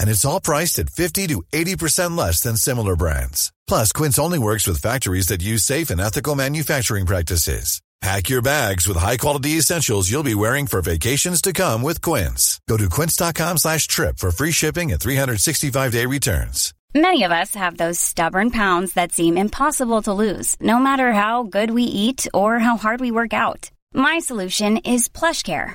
And it's all priced at 50 to 80% less than similar brands. Plus, Quince only works with factories that use safe and ethical manufacturing practices. Pack your bags with high-quality essentials you'll be wearing for vacations to come with Quince. Go to quince.com slash trip for free shipping and 365-day returns. Many of us have those stubborn pounds that seem impossible to lose, no matter how good we eat or how hard we work out. My solution is PlushCare.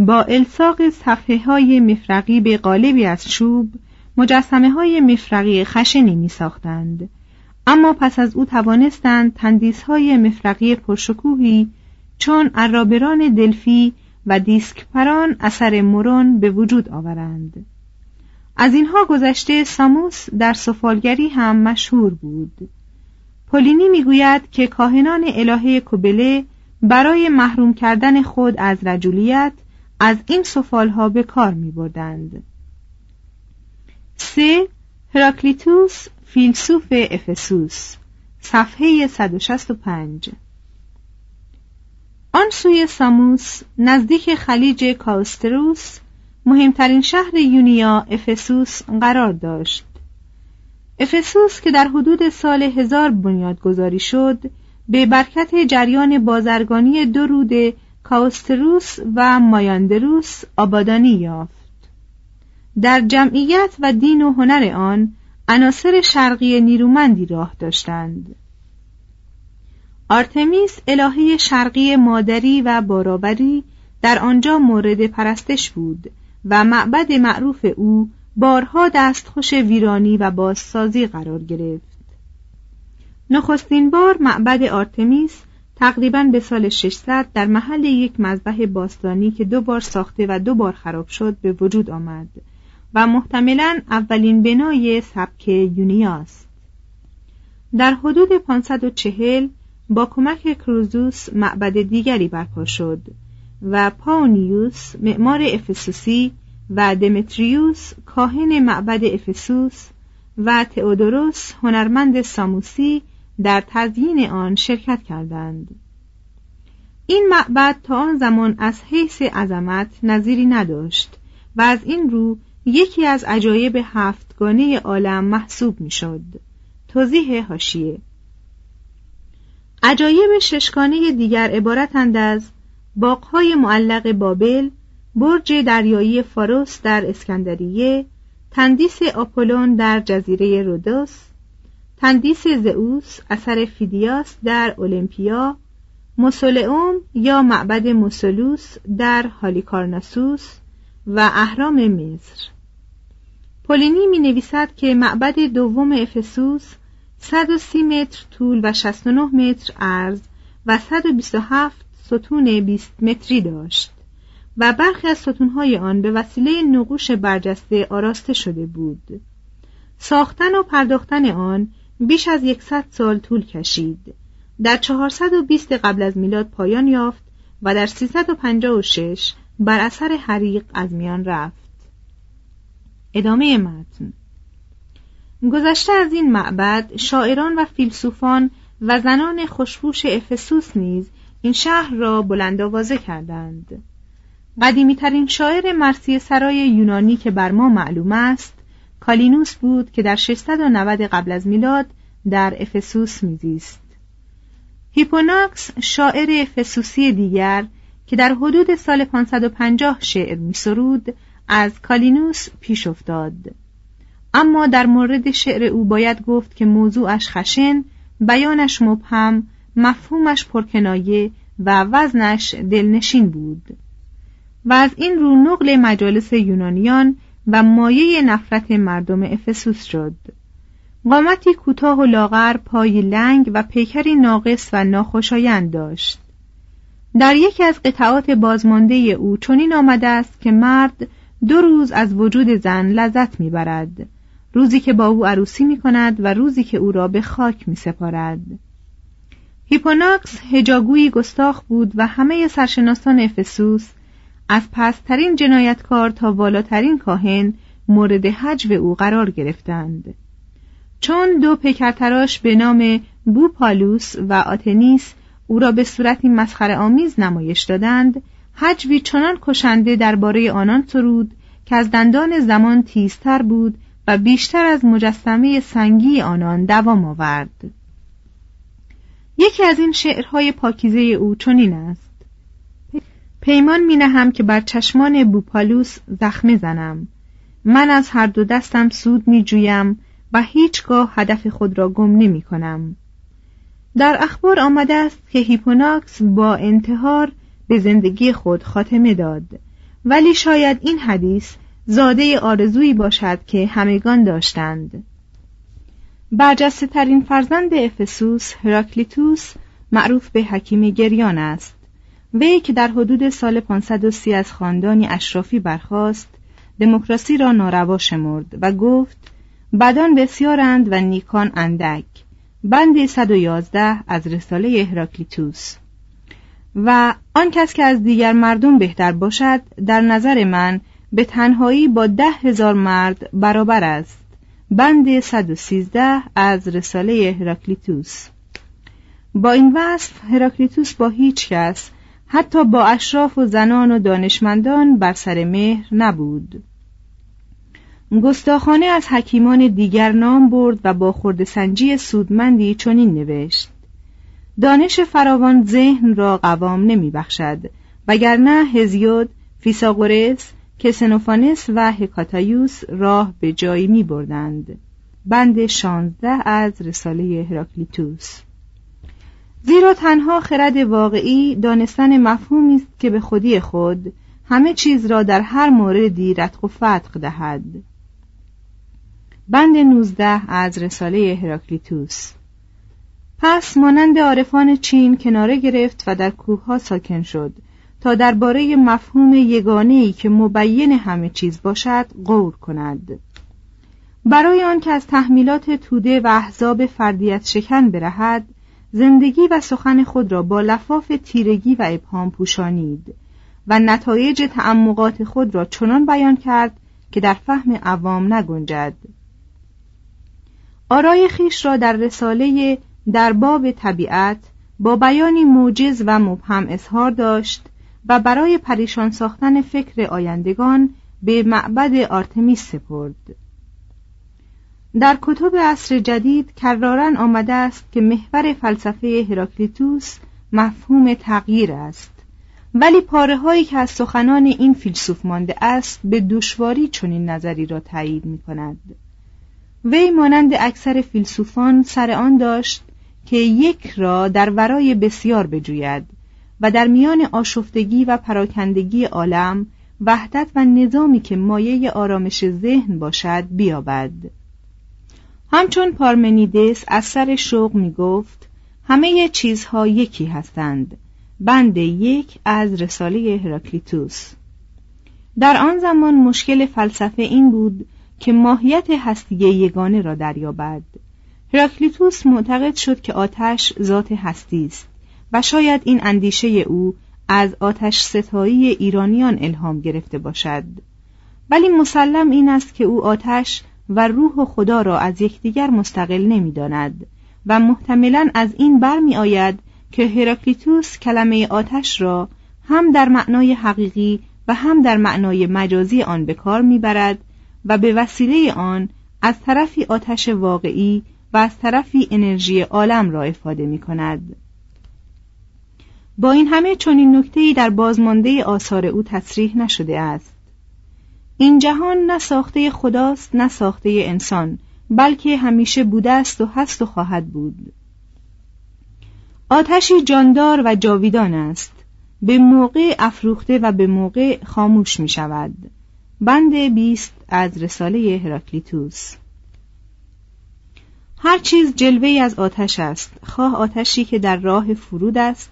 با الساق صفحه های مفرقی به قالبی از چوب مجسمه های مفرقی خشنی می ساختند. اما پس از او توانستند تندیس های مفرقی پرشکوهی چون عرابران دلفی و دیسک پران اثر مرون به وجود آورند. از اینها گذشته ساموس در سفالگری هم مشهور بود. پولینی می‌گوید که کاهنان الهه کوبله برای محروم کردن خود از رجولیت از این سفالها به کار می بردند. سه هراکلیتوس فیلسوف افسوس صفحه 165 آن سوی ساموس نزدیک خلیج کاوستروس مهمترین شهر یونیا افسوس قرار داشت افسوس که در حدود سال هزار بنیادگذاری شد به برکت جریان بازرگانی دو روده کاوستروس و مایاندروس آبادانی یافت. در جمعیت و دین و هنر آن عناصر شرقی نیرومندی راه داشتند. آرتمیس الهه شرقی مادری و بارآوری در آنجا مورد پرستش بود و معبد معروف او بارها دستخوش ویرانی و بازسازی قرار گرفت. نخستین بار معبد آرتمیس تقریبا به سال 600 در محل یک مذبح باستانی که دو بار ساخته و دو بار خراب شد به وجود آمد و محتملا اولین بنای سبک یونیاست. در حدود 540 با کمک کروزوس معبد دیگری برپا شد و پاونیوس معمار افسوسی و دمتریوس کاهن معبد افسوس و تئودوروس هنرمند ساموسی در تزیین آن شرکت کردند این معبد تا آن زمان از حیث عظمت نظیری نداشت و از این رو یکی از عجایب هفتگانه عالم محسوب می‌شد. توضیح هاشیه عجایب ششگانه دیگر عبارتند از باغهای معلق بابل برج دریایی فاروس در اسکندریه تندیس آپولون در جزیره رودوس تندیس زئوس اثر فیدیاس در اولمپیا موسولئوم یا معبد موسولوس در هالیکارناسوس و اهرام مصر. پلینی می نویسد که معبد دوم افسوس 130 متر طول و 69 متر عرض و 127 ستون 20 متری داشت و برخی از ستونهای آن به وسیله نقوش برجسته آراسته شده بود. ساختن و پرداختن آن بیش از یکصد سال طول کشید. در 420 قبل از میلاد پایان یافت و در 356 بر اثر حریق از میان رفت. ادامه متن. گذشته از این معبد شاعران و فیلسوفان و زنان خوشپوش افسوس نیز این شهر را بلند آوازه کردند. قدیمی ترین شاعر مرثیه سرای یونانی که بر ما معلوم است کالینوس بود که در 690 قبل از میلاد در افسوس میزیست. هیپوناکس شاعر افسوسی دیگر که در حدود سال 550 شعر میسرود از کالینوس پیش افتاد. اما در مورد شعر او باید گفت که موضوعش خشن بیانش مبهم مفهومش پرکنایه و وزنش دلنشین بود. و از این رو نقل مجالس یونانیان و مایه نفرت مردم افسوس شد. قامتی کوتاه و لاغر پای لنگ و پیکری ناقص و ناخوشایند داشت. در یکی از قطعات بازمانده او چنین آمده است که مرد دو روز از وجود زن لذت می‌برد. روزی که با او عروسی می کند و روزی که او را به خاک می سپارد هیپوناکس هجاگویی گستاخ بود و همه سرشناسان افسوس از پست‌ترین جنایتکار تا والاترین کاهن مورد هجو او قرار گرفتند. چون دو پیکرتراش به نام بوپالوس و آتنیس او را به صورتی مسخره آمیز نمایش دادند حجوی چنان کشنده درباره آنان سرود که از دندان زمان تیزتر بود و بیشتر از مجسمه سنگی آنان دوام آورد. یکی از این شعرهای پاکیزه او چنین است. پیمان می نهم که بر چشمان بوپالوس زخمه زنم. من از هر دو دستم سود می جویم و هیچگاه هدف خود را گم نمی کنم در اخبار آمده است که هیپوناکس با انتحار به زندگی خود خاتمه داد. ولی شاید این حدیث زاده آرزویی باشد که همگان داشتند. برجسته ترین فرزند افسوس هراکلیتوس معروف به حکیم گریان است. وی که در حدود سال 530 از خاندانی اشرافی برخاست دموکراسی را ناروا شمرد و گفت بدان بسیارند و نیکان اندک. بند 111 از رساله هراکلیتوس. و آن کس که از دیگر مردم بهتر باشد در نظر من به تنهایی با ده هزار مرد برابر است. بند 113 از رساله هراکلیتوس. با این وصف هراکلیتوس با هیچ کس حتی با اشراف و زنان و دانشمندان بر سر مهر نبود. گستاخانه از حکیمان دیگر نام برد و با خردسنجی سودمندی چنین نوشت. دانش فراوان ذهن را قوام نمی بخشد وگرنه هزیود فیساغورس کسنوفانس و هکاتایوس راه به جایی می بردند. بند شانزده از رساله هراکلیتوس. زیرا تنها خرد واقعی دانستن مفهومی است که به خودی خود همه چیز را در هر موردی رتق و فتق دهد. بند نوزده از رساله هراکلیتوس. پس مانند عارفان چین کناره گرفت و در کوهها ساکن شد تا درباره مفهوم یگانه ای که مبین همه چیز باشد غور کند. برای آن که از تحمیلات توده و احزاب فردیت شکن برهد زندگی و سخن خود را با لفاف تیرگی و ابهام پوشانید و نتایج تعمقات خود را چنان بیان کرد که در فهم عوام نگنجد. آرای خیش را در رساله در باب طبیعت با بیانی موجز و مبهم اظهار داشت و برای پریشان ساختن فکر آیندگان به معبد آرتمیس سپرد. در کتب عصر جدید کرارن آمده است که محور فلسفه هراکلیتوس مفهوم تغییر است. ولی پاره هایی که از سخنان این فیلسوف مانده است به دشواری چنین نظری را تایید می کند وی مانند اکثر فیلسوفان سر آن داشت که یک را در ورای بسیار بجوید و در میان آشفتگی و پراکندگی عالم وحدت و نظامی که مایه آرامش ذهن باشد بیابد. همچون پارمنیدس از سر شوق می گفت همه چیزها یکی هستند. بند یک از رساله هراکلیتوس. در آن زمان مشکل فلسفه این بود که ماهیت هستی یگانه را دریابد. هراکلیتوس معتقد شد که آتش ذات هستی است و شاید این اندیشه او از آتش ستایی ایرانیان الهام گرفته باشد. ولی مسلم این است که او آتش و روح خدا را از یکدیگر مستقل نمی‌داند و محتملا از این برمی آید که هراکلیتوس کلمه آتش را هم در معنای حقیقی و هم در معنای مجازی آن به کار می‌برد و به وسیله آن از طرفی آتش واقعی و از طرفی انرژی عالم را افاده می کند. با این همه چنین نکتهای در بازمانده آثار او تصریح نشده است این جهان نه ساخته خداست نه ساخته انسان بلکه همیشه بوده است و هست و خواهد بود. آتشی جاندار و جاویدان است. به موقع افروخته و به موقع خاموش می شود. بند بیست از رساله هراکلیتوس. هر چیز جلوه از آتش است. خواه آتشی که در راه فرود است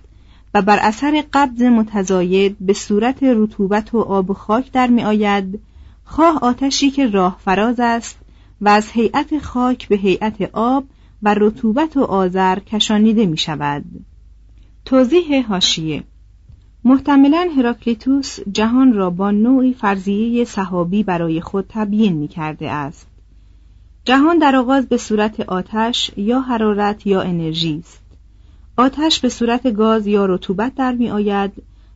و بر اثر قبض متزاید به صورت رطوبت و آب و خاک در می آید خواه آتشی که راه فراز است و از هیئت خاک به هیئت آب و رطوبت و آذر کشانیده می شود توضیح هاشیه محتملا هراکلیتوس جهان را با نوعی فرضیه صحابی برای خود تبیین می کرده است. جهان در آغاز به صورت آتش یا حرارت یا انرژی است. آتش به صورت گاز یا رطوبت در می آید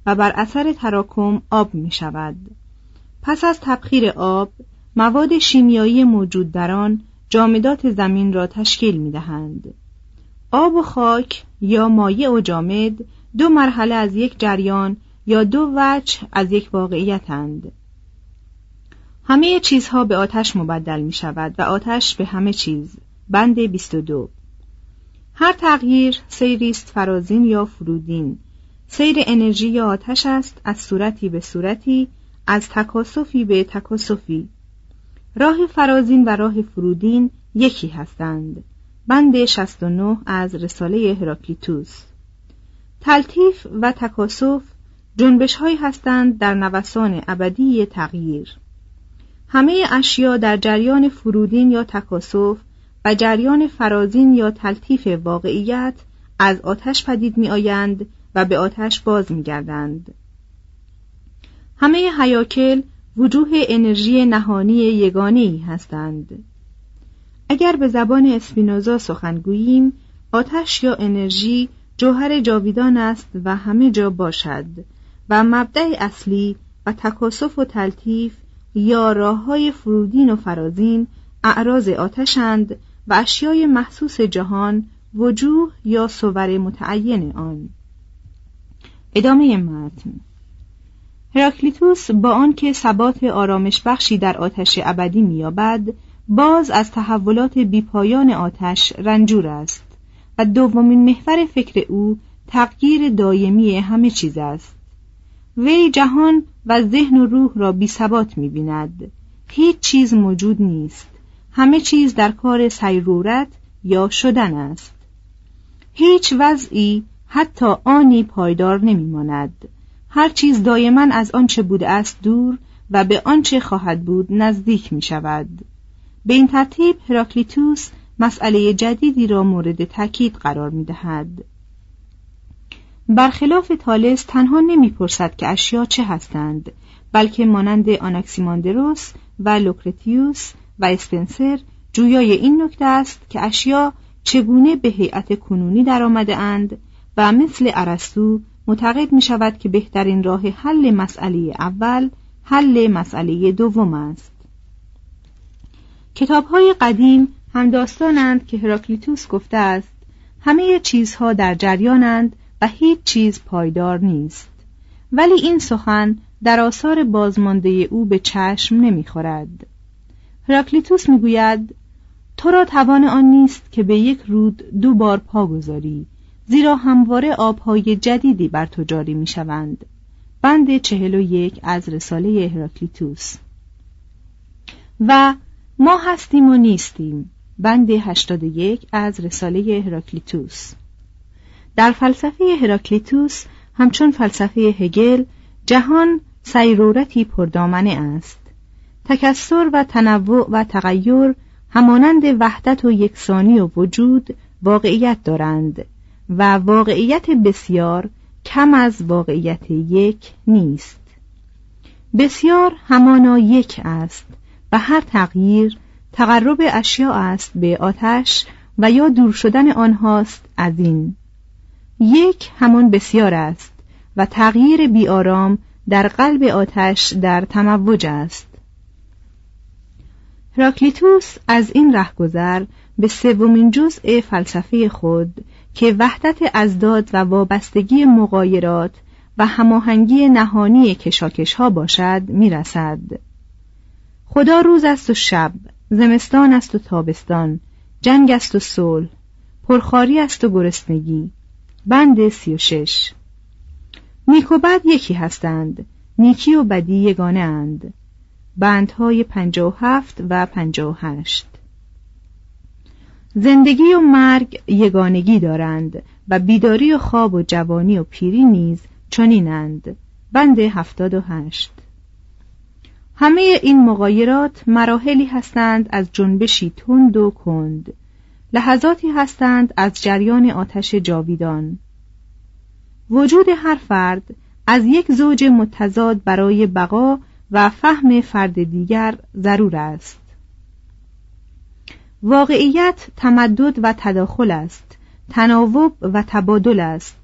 و بر اثر تراکم آب می شود پس از تبخیر آب مواد شیمیایی موجود در آن جامدات زمین را تشکیل می دهند. آب و خاک یا مایع و جامد دو مرحله از یک جریان یا دو وجه از یک واقعیتند. همه چیزها به آتش مبدل می شود و آتش به همه چیز بند 22 هر تغییر سیری است فرازین یا فرودین سیر انرژی یا آتش است از صورتی به صورتی از تکاسفی به تکاسفی راه فرازین و راه فرودین یکی هستند. بند 69 از رساله هراکلیتوس. تلطیف و تکاسف جنبش هایی هستند در نوسان ابدی تغییر. همه اشیا در جریان فرودین یا تکاسف و جریان فرازین یا تلطیف واقعیت از آتش پدید می آیند و به آتش باز می گردند. همه حیاکل وجوه انرژی نهانی یگانی هستند. اگر به زبان اسپینوزا سخن گوییم آتش یا انرژی جوهر جاویدان است و همه جا باشد و مبدع اصلی و تکاسف و تلطیف یا راه های فرودین و فرازین اعراض آتشند و اشیای محسوس جهان وجوه یا صور متعین آن ادامه متن هراکلیتوس با آنکه ثبات آرامش بخشی در آتش ابدی مییابد باز از تحولات بیپایان آتش رنجور است و دومین محور فکر او تغییر دایمی همه چیز است. وی جهان و ذهن و روح را بی ثبات می بیند هیچ چیز موجود نیست. همه چیز در کار سیرورت یا شدن است. هیچ وضعی حتی آنی پایدار نمیماند. هر چیز دائما از آنچه بوده است دور و به آنچه خواهد بود نزدیک می شود به این ترتیب هراکلیتوس مسئله جدیدی را مورد تاکید قرار می دهد برخلاف تالس تنها نمی‌پرسد که اشیا چه هستند بلکه مانند آناکسیماندروس و لوکرتیوس و اسپنسر جویای این نکته است که اشیا چگونه به هیئت کنونی درآمده اند و مثل ارسطو معتقد می شود که بهترین راه حل مسئله اول حل مسئله دوم است. کتاب های قدیم هم داستانند که هراکلیتوس گفته است همه چیزها در جریانند و هیچ چیز پایدار نیست. ولی این سخن در آثار بازمانده او به چشم نمی‌خورد. هراکلیتوس می‌گوید تو را توان آن نیست که به یک رود دو بار پا گذاری. زیرا همواره آبهای جدیدی بر تو جاری می شوند بند چهل و یک از رساله هراکلیتوس و ما هستیم و نیستیم. بند هشتاد یک از رساله هراکلیتوس در فلسفه هراکلیتوس همچون فلسفه هگل جهان سیرورتی پردامنه است. تکسر و تنوع و تغییر همانند وحدت و یکسانی و وجود واقعیت دارند. و واقعیت بسیار کم از واقعیت یک نیست. بسیار همانا یک است و هر تغییر تقرب اشیاء است به آتش و یا دور شدن آنهاست از این. یک همان بسیار است و تغییر بیارام در قلب آتش در تموج است. هراکلیتوس از این رهگذر به سومین جزء فلسفه خود که وحدت ازداد و وابستگی مقایرات و هماهنگی نهانی کشاکش ها باشد می‌رسد. خدا روز است و شب زمستان است و تابستان جنگ است و صلح پرخاری است و گرسنگی. بند سی و شش. نیک و بد یکی هستند نیکی و بدی یگانه اند. بندهای پنجا و هفت و پنجا و هشت. زندگی و مرگ یگانگی دارند و بیداری و خواب و جوانی و پیری نیز چنینند. بند هفتاد و هشت. همه این مغایرات مراحلی هستند از جنبشی تند و کند. لحظاتی هستند از جریان آتش جاویدان. وجود هر فرد از یک زوج متضاد برای بقا و فهم فرد دیگر ضرور است. واقعیت تمدد و تداخل است تناوب و تبادل است.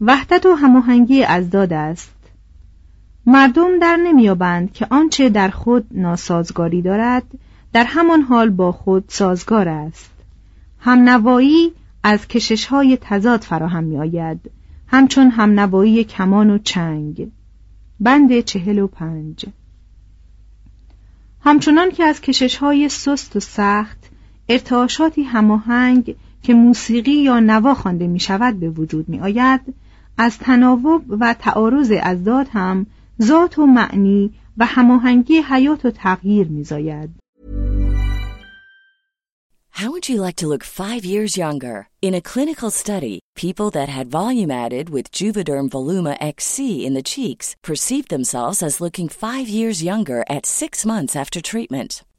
وحدت و هماهنگی ازداد است. مردم در نمیابند که آنچه در خود ناسازگاری دارد در همان حال با خود سازگار است. همنوایی از کشش های تضاد فراهم می آید همچون همنوایی کمان و چنگ. بند چهل و پنج. همچنان که از کشش های سست و سخت ارتعاشاتی هماهنگ که موسیقی یا نوا خوانده می شود به وجود می آید از تناوب و تعارض ازداد هم ذات و معنی و هماهنگی حیات و تغییر میزاید. How would you like to look five years younger? In a clinical study, people that had volume added with Juvederm Voluma XC in the cheeks perceived themselves as looking five years younger at six months after treatment.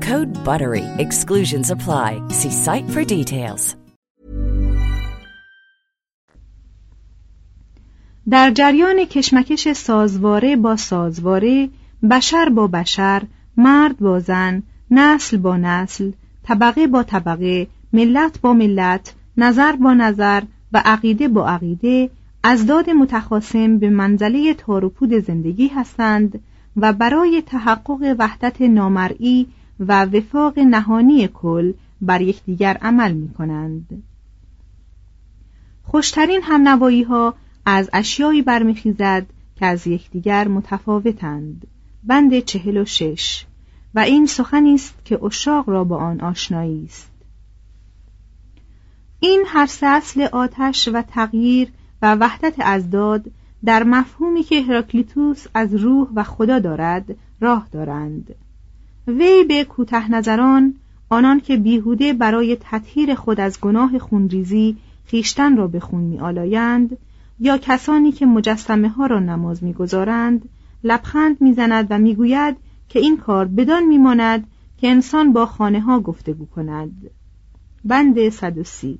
Code BUTTERY. Exclusions apply. See site for details. در جریان کشمکش سازواره با سازواره بشر با بشر مرد با زن نسل با نسل طبقه با طبقه ملت با ملت نظر با نظر و عقیده با عقیده ازداد متخاصم به منزله تاروپود زندگی هستند و برای تحقق وحدت نامرئی و وفاق نهانی کل بر یکدیگر عمل می کنند. خوشترین همنوایی ها از اشیایی برمیخیزد که از یکدیگر متفاوتند. بند چهل و شش. و این سخنی است که اشاق را با آن آشنایی است. این هر اصل آتش و تغییر و وحدت ازداد در مفهومی که هراکلیتوس از روح و خدا دارد راه دارند. وی به کوته نظران آنان که بیهوده برای تطهیر خود از گناه خونریزی خیشتن را به خون میآلایند یا کسانی که مجسمه ها را نماز می‌گذارند لبخند می‌زند و می‌گوید که این کار بدان میماند که انسان با خانه ها گفتگو کند. بند 130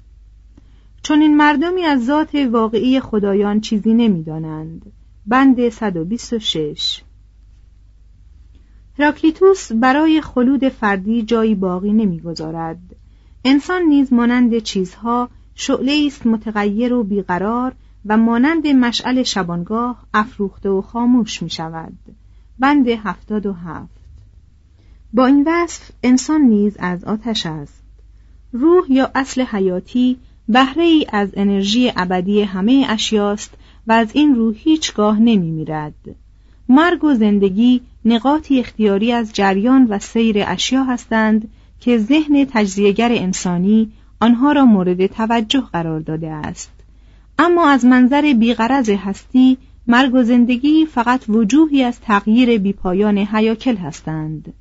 چون این مردمی از ذات واقعی خدایان چیزی نمی‌دانند. بند 126 هراکلیتوس برای خلود فردی جایی باقی نمی‌گذارد. انسان نیز مانند چیزها شعله است متغیر و بیقرار و مانند مشعل شبانگاه افروخته و خاموش می شود بند هفتاد و هفت. با این وصف انسان نیز از آتش است. روح یا اصل حیاتی بهره ای از انرژی ابدی همه اشیاست و از این روح هیچگاه نمی میرد. مرگ و زندگی نقاطی اختیاری از جریان و سیر اشیا هستند که ذهن تجزیهگر انسانی آنها را مورد توجه قرار داده است اما از منظر بیغرض هستی مرگ و زندگی فقط وجوهی از تغییر بیپایان حیاکل هستند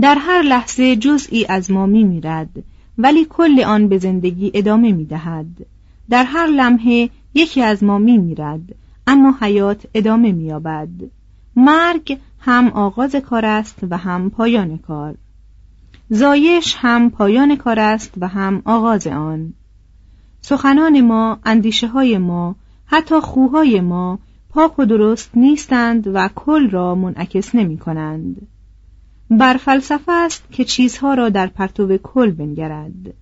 در هر لحظه جزئی از ما می میرد ولی کل آن به زندگی ادامه می دهد. در هر لمحه یکی از ما می میرد اما حیات ادامه می یابد. مرگ هم آغاز کار است و هم پایان کار. زایش هم پایان کار است و هم آغاز آن. سخنان ما اندیشه های ما حتی خوهای ما پاک و درست نیستند و کل را منعکس نمی کنند. بر فلسفه است که چیزها را در پرتو کل بنگرد.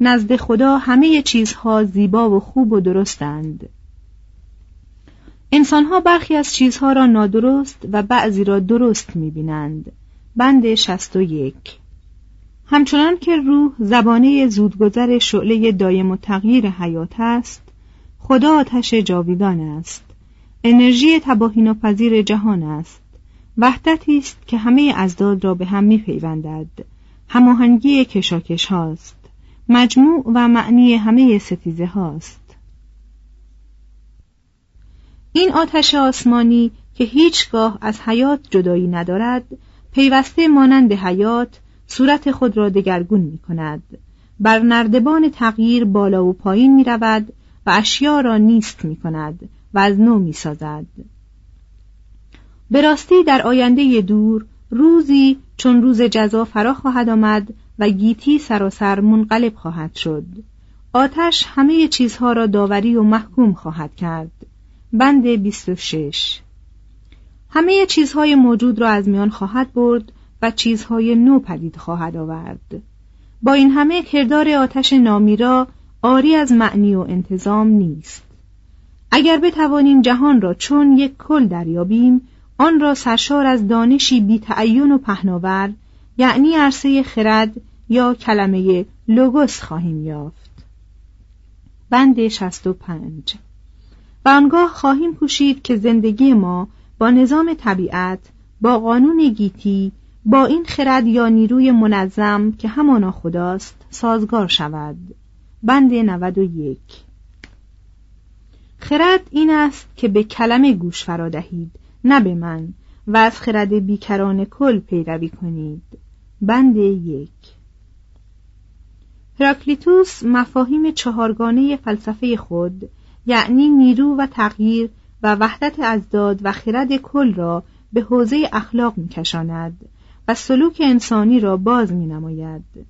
نزد خدا همه چیزها زیبا و خوب و درستند. انسانها برخی از چیزها را نادرست و بعضی را درست می‌بینند. بند شست و یک. همچنان که روح زبانه زودگذر شعله دایم و تغییر حیات است خدا آتش جاویدان است. انرژی تباهین و پذیر جهان است. وحدتی است که همه ازداد را به هم میپیوندد. هماهنگی کشاکش هاست. مجموع و معنی همه ستیزه هاست این آتش آسمانی که هیچگاه از حیات جدایی ندارد پیوسته مانند حیات صورت خود را دگرگون می کند بر نردبان تغییر بالا و پایین می رود و اشیا را نیست می کند و از نو می سازد به راستی در آینده دور روزی چون روز جزا فرا خواهد آمد و گیتی سراسر منقلب خواهد شد. آتش همه چیزها را داوری و محکوم خواهد کرد. بند 26 همه چیزهای موجود را از میان خواهد برد و چیزهای نو پدید خواهد آورد. با این همه کردار آتش نامیرا آری از معنی و انتظام نیست. اگر بتوانیم جهان را چون یک کل دریابیم آن را سرشار از دانشی بیتعین و پهناور یعنی عرصه خرد یا کلمه لوگوس خواهیم یافت. بند 65 و آنگاه خواهیم کوشید که زندگی ما با نظام طبیعت با قانون گیتی با این خرد یا نیروی منظم که همانا خداست سازگار شود. بند 91 خرد این است که به کلمه گوش فرا دهید نه به من و از خرد بیکران کل پیروی کنید. بند یک. هراکلیتوس مفاهیم چهارگانه فلسفه خود یعنی نیرو و تغییر و وحدت ازداد و خرد کل را به حوزه اخلاق میکشاند و سلوک انسانی را باز می نماید.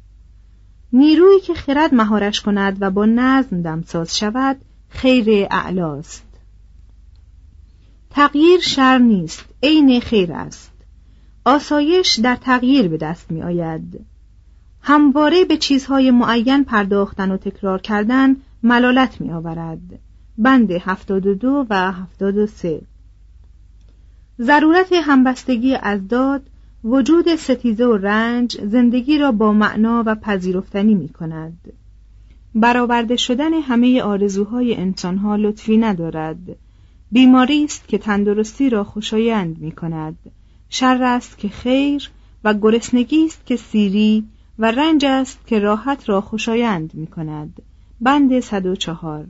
نیرویی که خرد مهارش کند و با نظم دمساز شود خیر اعلاست. تغییر شر نیست عین خیر است. آسایش در تغییر به دست می آید همواره به چیزهای معین پرداختن و تکرار کردن ملالت می آورد بند 72 و 73 ضرورت همبستگی از داد وجود ستیزه و رنج زندگی را با معنا و پذیرفتنی می کند. برآورده شدن همه آرزوهای انسانها لطفی ندارد. بیماری است که تندرستی را خوشایند می کند. شر است که خیر و گرسنگی است که سیری و رنج است که راحت را خوشایند می کند. بند 104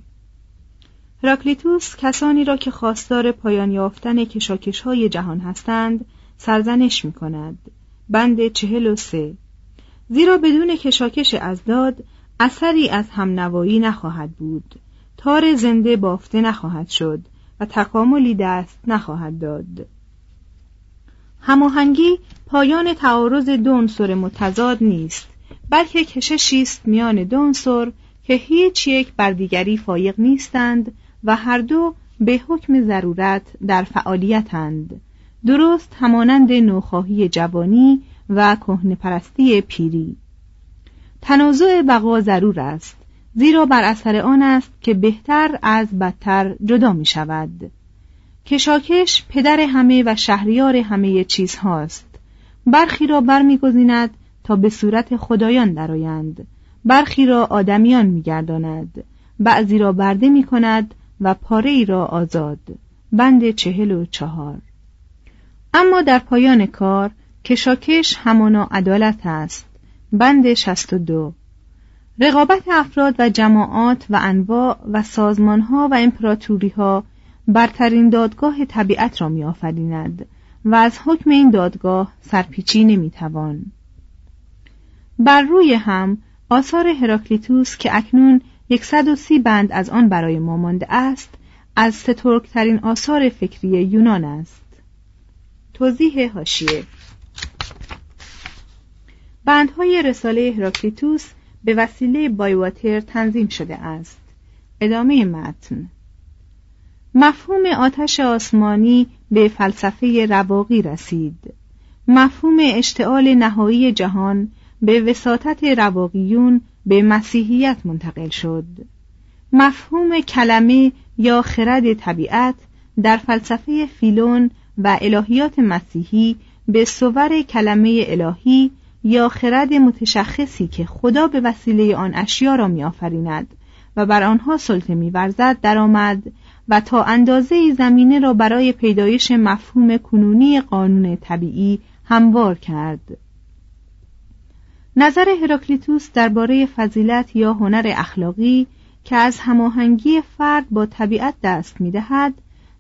هراکلیتوس کسانی را که خواستار پایان یافتن کشاکش های جهان هستند سرزنش می کند بند چهل و سه. زیرا بدون کشاکش ازداد اثری از همنوایی نخواهد بود. تار زنده بافته نخواهد شد و تکاملی دست نخواهد داد. هماهنگی پایان تعارض دو عنصر متضاد نیست بلکه کششی است میان دو عنصر که هیچ یک بر دیگری فایق نیستند و هر دو به حکم ضرورت در فعالیتند. درست همانند نوخواهی جوانی و کهنه پرستی پیری. تنازع بقا ضرور است زیرا بر اثر آن است که بهتر از بدتر جدا می شود کشاکش پدر همه و شهریار همه چیز هاست برخی را برمیگزیند تا به صورت خدایان درآیند. برخی را آدمیان میگرداند. بعضی را برده می کند و پاره ای را آزاد. بند چهل و چهار. اما در پایان کار کشاکش همانا عدالت است. بند شست و دو. رقابت افراد و جماعات و انواع و سازمانها و امپراتوریها برترین دادگاه طبیعت را میآفریند و از حکم این دادگاه سرپیچی نمی‌توان. بر روی هم آثار هراکلیتوس که اکنون یکصد و سی بند از آن برای ما مانده است از سترکترین آثار فکری یونان است. توضیح هاشیه بندهای رساله هراکلیتوس به وسیله بایواتر تنظیم شده است. ادامه متن. مفهوم آتش آسمانی به فلسفه رواقی رسید. مفهوم اشتعال نهایی جهان به وساطت رواقیون به مسیحیت منتقل شد. مفهوم کلمه یا خرد طبیعت در فلسفه فیلون و الهیات مسیحی به صور کلمه الهی یا خرد متشخصی که خدا به وسیله آن اشیا را میآفریند و بر آنها سلطه میورزد درآمد و تا اندازه زمینه را برای پیدایش مفهوم کنونی قانون طبیعی هموار کرد. نظر هراکلیتوس درباره فضیلت یا هنر اخلاقی که از هماهنگی فرد با طبیعت دست می‌دهد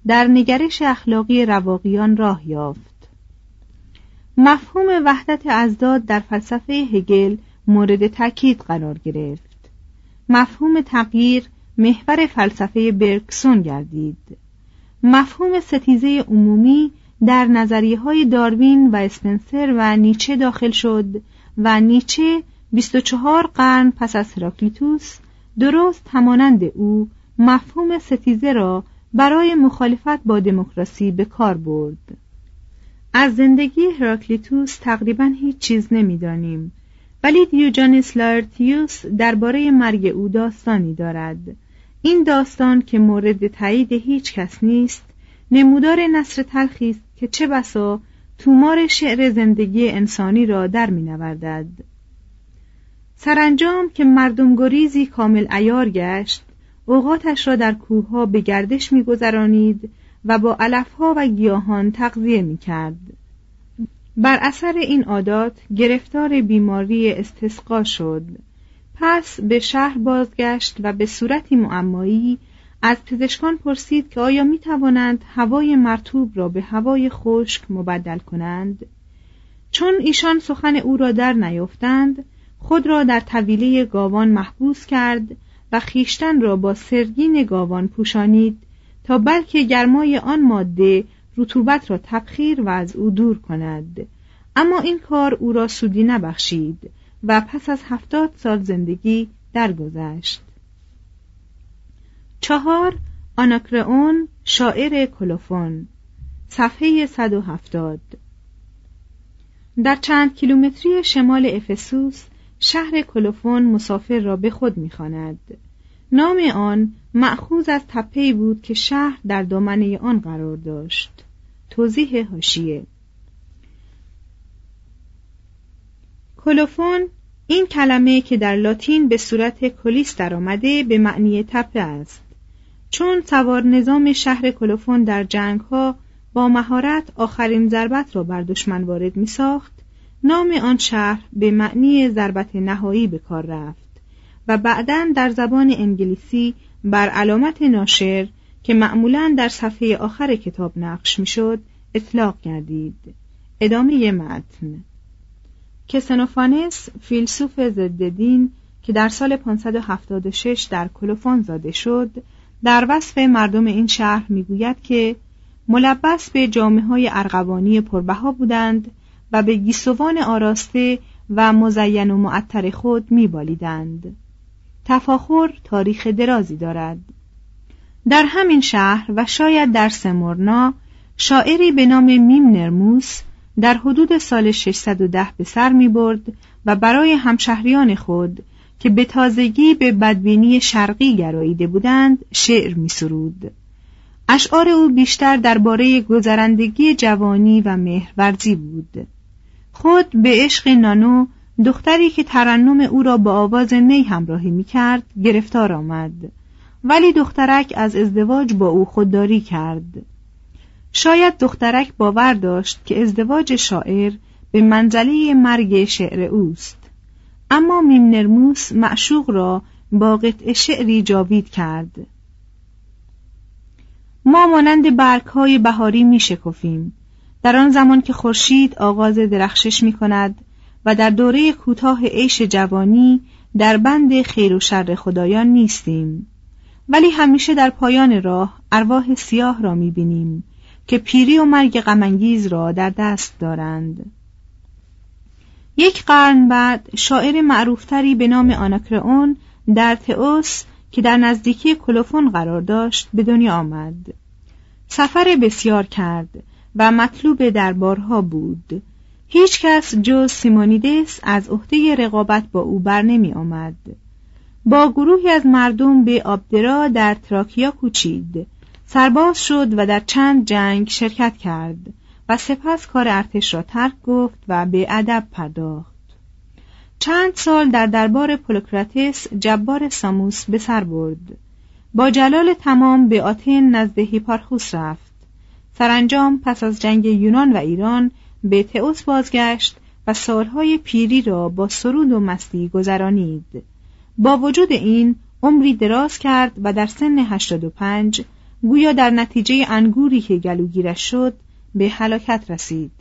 در نگرش اخلاقی رواقیان راه یافت. مفهوم وحدت ازداد در فلسفه هگل مورد تاکید قرار گرفت. مفهوم تغییر محور فلسفه برکسون گردید. مفهوم ستیزه عمومی در نظریه های داروین و اسپنسر و نیچه داخل شد و نیچه 24 قرن پس از هراکلیتوس درست همانند او مفهوم ستیزه را برای مخالفت با دموکراسی به کار برد. از زندگی هراکلیتوس تقریبا هیچ چیز نمی‌دانیم ولی دیوجانس لارتیوس درباره مرگ او داستانی دارد. این داستان که مورد تایید هیچ کس نیست نمودار نصر تلخی است که چه بسا تومار شعر زندگی انسانی را در می نوردد. سرانجام که مردم گریزی کامل ایار گشت اوقاتش را در کوهها به گردش میگذرانید و با علفها و گیاهان تغذیه می‌کرد بر اثر این عادات گرفتار بیماری استسقا شد پس به شهر بازگشت و به صورتی معمایی از پزشکان پرسید که آیا می توانند هوای مرتوب را به هوای خشک مبدل کنند؟ چون ایشان سخن او را در نیافتند خود را در طویله گاوان محبوس کرد و خیشتن را با سرگین گاوان پوشانید تا بلکه گرمای آن ماده رطوبت را تبخیر و از او دور کند. اما این کار او را سودی نبخشید و پس از هفتاد سال زندگی درگذشت. چهار آناکرئون شاعر کلوفون صفحه 170 در چند کیلومتری شمال افسوس شهر کلوفون مسافر را به خود می‌خواند. نام آن مأخوذ از تپه‌ای بود که شهر در دامنه آن قرار داشت. توضیح هاشیه کلوفون این کلمه که در لاتین به صورت کلیس درآمده به معنی تپه است چون سوار نظام شهر کلوفون در جنگ ها با مهارت آخرین ضربت را بر دشمن وارد می ساخت نام آن شهر به معنی ضربت نهایی به کار رفت و بعدا در زبان انگلیسی بر علامت ناشر که معمولا در صفحه آخر کتاب نقش می‌شد اطلاق گردید. ادامه متن. کسنوفانس فیلسوف ضد دین که در سال 576 در کلوفون زاده شد در وصف مردم این شهر می‌گوید که ملبس به جامعه های ارغوانی پربها بودند و به گیسوان آراسته و مزین و معطر خود میبالیدند. تفاخر تاریخ درازی دارد. در همین شهر و شاید در سمورنا شاعری به نام میم نرموس در حدود سال 610 به سر می برد و برای همشهریان خود که به تازگی به بدبینی شرقی گراییده بودند شعر می سرود. اشعار او بیشتر درباره گذرندگی جوانی و مهرورزی بود. خود به عشق نانو دختری که ترنم او را با آواز نی همراهی می کرد گرفتار آمد ولی دخترک از ازدواج با او خودداری کرد شاید دخترک باور داشت که ازدواج شاعر به منزله مرگ شعر اوست اما میم نرموس معشوق را با قطع شعری جاوید کرد. ما مانند برگ های بهاری می شکفیم در آن زمان که خورشید آغاز درخشش می کند و در دوره کوتاه عیش جوانی در بند خیر و شر خدایان نیستیم. ولی همیشه در پایان راه ارواح سیاه را می بینیم که پیری و مرگ غمانگیز را در دست دارند. یک قرن بعد شاعر معروفتری به نام آناکرئون در تئوس که در نزدیکی کلوفون قرار داشت به دنیا آمد. سفر بسیار کرد و مطلوب دربارها بود. هیچ کس جز سیمونیدس از عهده رقابت با او بر نمی آمد. با گروهی از مردم به آبدرا در تراکیا کوچید. سرباز شد و در چند جنگ شرکت کرد. و سپس کار ارتش را ترک گفت و به ادب پرداخت. چند سال در دربار پولوکراتس جبار ساموس به سر برد. با جلال تمام به آتن نزد هیپارخوس رفت. سرانجام پس از جنگ یونان و ایران به تئوس بازگشت و سالهای پیری را با سرود و مستی گذرانید. با وجود این عمری دراز کرد و در سن 85 گویا در نتیجه انگوری که گلوگیرش شد به هلاکت رسید.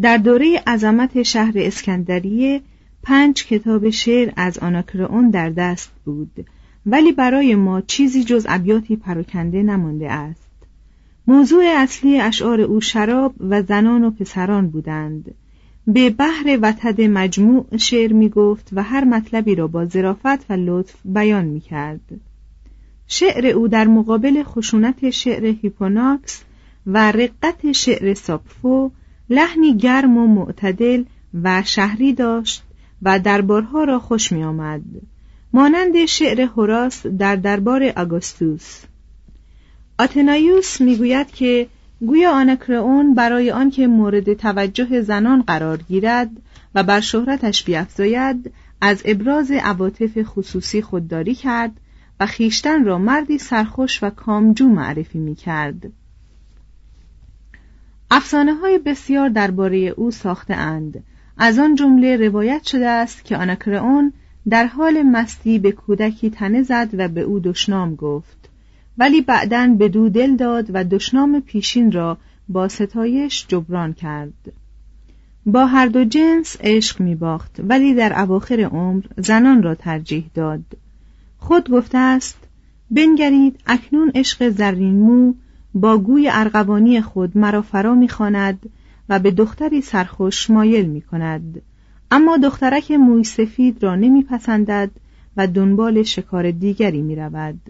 در دوره عظمت شهر اسکندریه پنج کتاب شعر از آناکرئون در دست بود ولی برای ما چیزی جز ابیاتی پراکنده نمانده است. موضوع اصلی اشعار او شراب و زنان و پسران بودند. به بحر وتد مجموع شعر می گفت و هر مطلبی را با ظرافت و لطف بیان می کرد. شعر او در مقابل خشونت شعر هیپوناکس و رقت شعر ساپفو لحنی گرم و معتدل و شهری داشت و دربارها را خوش می آمد. مانند شعر هوراس در دربار آگوستوس آتنایوس می‌گوید که گویا آنکرئون برای آنکه مورد توجه زنان قرار گیرد و بر شهرتش بیافزاید از ابراز عواطف خصوصی خودداری کرد و خیشتن را مردی سرخوش و کامجو معرفی می کرد. افسانه های بسیار درباره او ساخته اند. از آن جمله روایت شده است که آناکرئون در حال مستی به کودکی تنه زد و به او دشنام گفت. ولی بعدا به دو دل داد و دشنام پیشین را با ستایش جبران کرد. با هر دو جنس عشق می باخت ولی در اواخر عمر زنان را ترجیح داد. خود گفته است بنگرید اکنون عشق زرین مو با گوی ارغوانی خود مرا فرا می‌خواند و به دختری سرخوش مایل می کند اما دخترک موی سفید را نمیپسندد و دنبال شکار دیگری می رود.